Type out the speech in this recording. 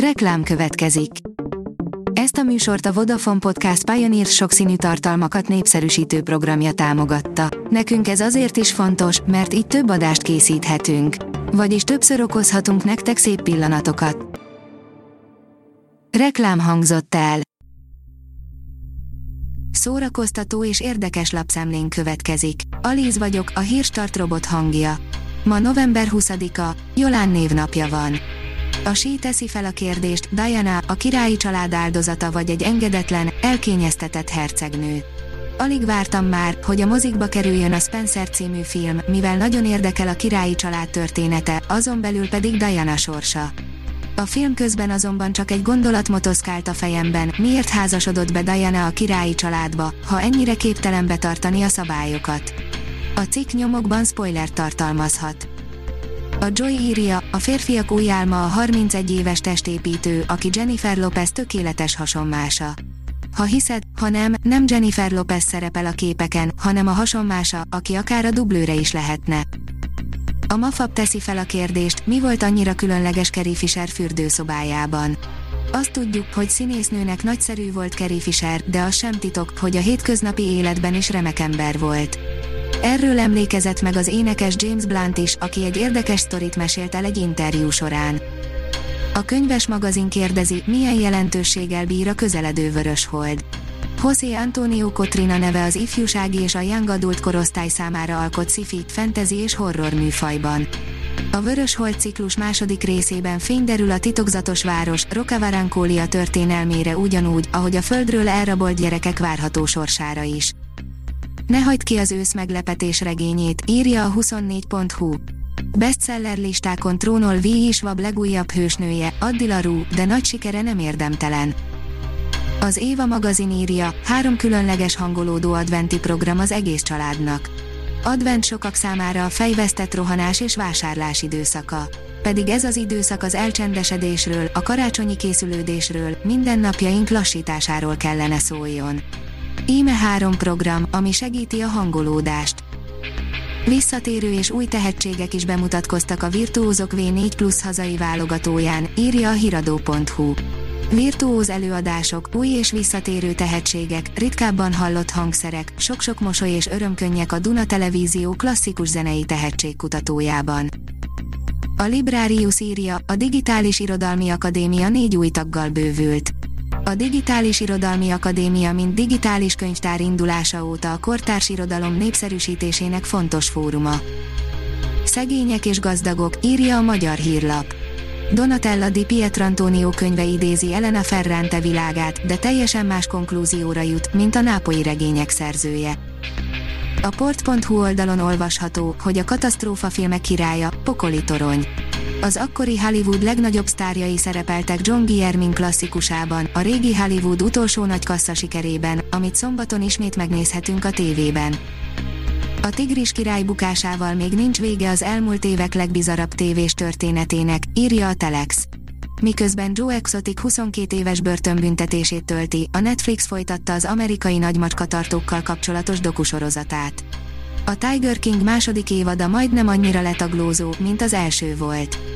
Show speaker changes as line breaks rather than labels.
Reklám következik. Ezt a műsort a Vodafone Podcast Pioneer sokszínű tartalmakat népszerűsítő programja támogatta. Nekünk ez azért is fontos, mert így több adást készíthetünk. Vagyis többször okozhatunk nektek szép pillanatokat. Reklám hangzott el. Szórakoztató és érdekes lapszemlén következik. Alíz vagyok, a hírstart robot hangja. Ma november 20-a, Jolán névnapja van. A sí teszi fel a kérdést, Diana, a királyi család áldozata vagy egy engedetlen, elkényeztetett hercegnő. Alig vártam már, hogy a mozikba kerüljön a Spencer című film, mivel nagyon érdekel a királyi család története, azon belül pedig Diana sorsa. A film közben azonban csak egy gondolat motoszkált a fejemben, miért házasodott be Diana a királyi családba, ha ennyire képtelen betartani a szabályokat. A cikk nyomokban spoiler tartalmazhat. A Joy írja, a férfiak új álma a 31 éves testépítő, aki Jennifer Lopez tökéletes hasonmása. Ha hiszed, ha nem, nem Jennifer Lopez szerepel a képeken, hanem a hasonmása, aki akár a dublőre is lehetne. A Mafab teszi fel a kérdést, mi volt annyira különleges Carrie Fisher fürdőszobájában. Azt tudjuk, hogy színésznőnek nagyszerű volt Carrie Fisher, de az sem titok, hogy a hétköznapi életben is remek ember volt. Erről emlékezett meg az énekes James Blunt is, aki egy érdekes sztorit mesélt el egy interjú során. A könyves magazin kérdezi, milyen jelentőséggel bír a közeledő vörös hold. José Antonio Cotrina neve az ifjúsági és a young adult korosztály számára alkot sci-fi, fantasy és horror műfajban. A Vörös Hold ciklus második részében fényderül a titokzatos város, Rocavarancólia történelmére ugyanúgy, ahogy a földről elrabolt gyerekek várható sorsára is. Ne hagyd ki az ősz meglepetés regényét, írja a 24.hu. Bestseller listákon trónol V. Isvab legújabb hősnője, Addila Rú, de nagy sikere nem érdemtelen. Az Éva magazin írja, három különleges hangolódó adventi program az egész családnak. Advent sokak számára a fejvesztett rohanás és vásárlás időszaka. Pedig ez az időszak az elcsendesedésről, a karácsonyi készülődésről, mindennapjaink lassításáról kellene szóljon. Íme három program, ami segíti a hangolódást. Visszatérő és új tehetségek is bemutatkoztak a Virtuózok V4 Plus hazai válogatóján, írja a hiradó.hu. Virtuóz előadások, új és visszatérő tehetségek, ritkábban hallott hangszerek, sok-sok mosoly és örömkönnyek a Duna Televízió klasszikus zenei tehetségkutatójában. A Librarius írja, a Digitális Irodalmi Akadémia négy új taggal bővült. A Digitális Irodalmi Akadémia mint digitális könyvtár indulása óta a kortárs irodalom népszerűsítésének fontos fóruma. Szegények és gazdagok, írja a Magyar Hírlap. Donatella di Pietrantonio könyve idézi Elena Ferrante világát, de teljesen más konklúzióra jut, mint a nápoi regények szerzője. A port.hu oldalon olvasható, hogy a katasztrófa filmek királya, Pokoli Torony. Az akkori Hollywood legnagyobb sztárjai szerepeltek John Guillermin klasszikusában, a régi Hollywood utolsó nagy kassza sikerében, amit szombaton ismét megnézhetünk a tévében. A Tigris király bukásával még nincs vége az elmúlt évek legbizarabb tévés történetének, írja a Telex. Miközben Joe Exotic 22 éves börtönbüntetését tölti, a Netflix folytatta az amerikai nagymacskatartókkal kapcsolatos dokusorozatát. A Tiger King második évada majdnem annyira letaglózó, mint az első volt.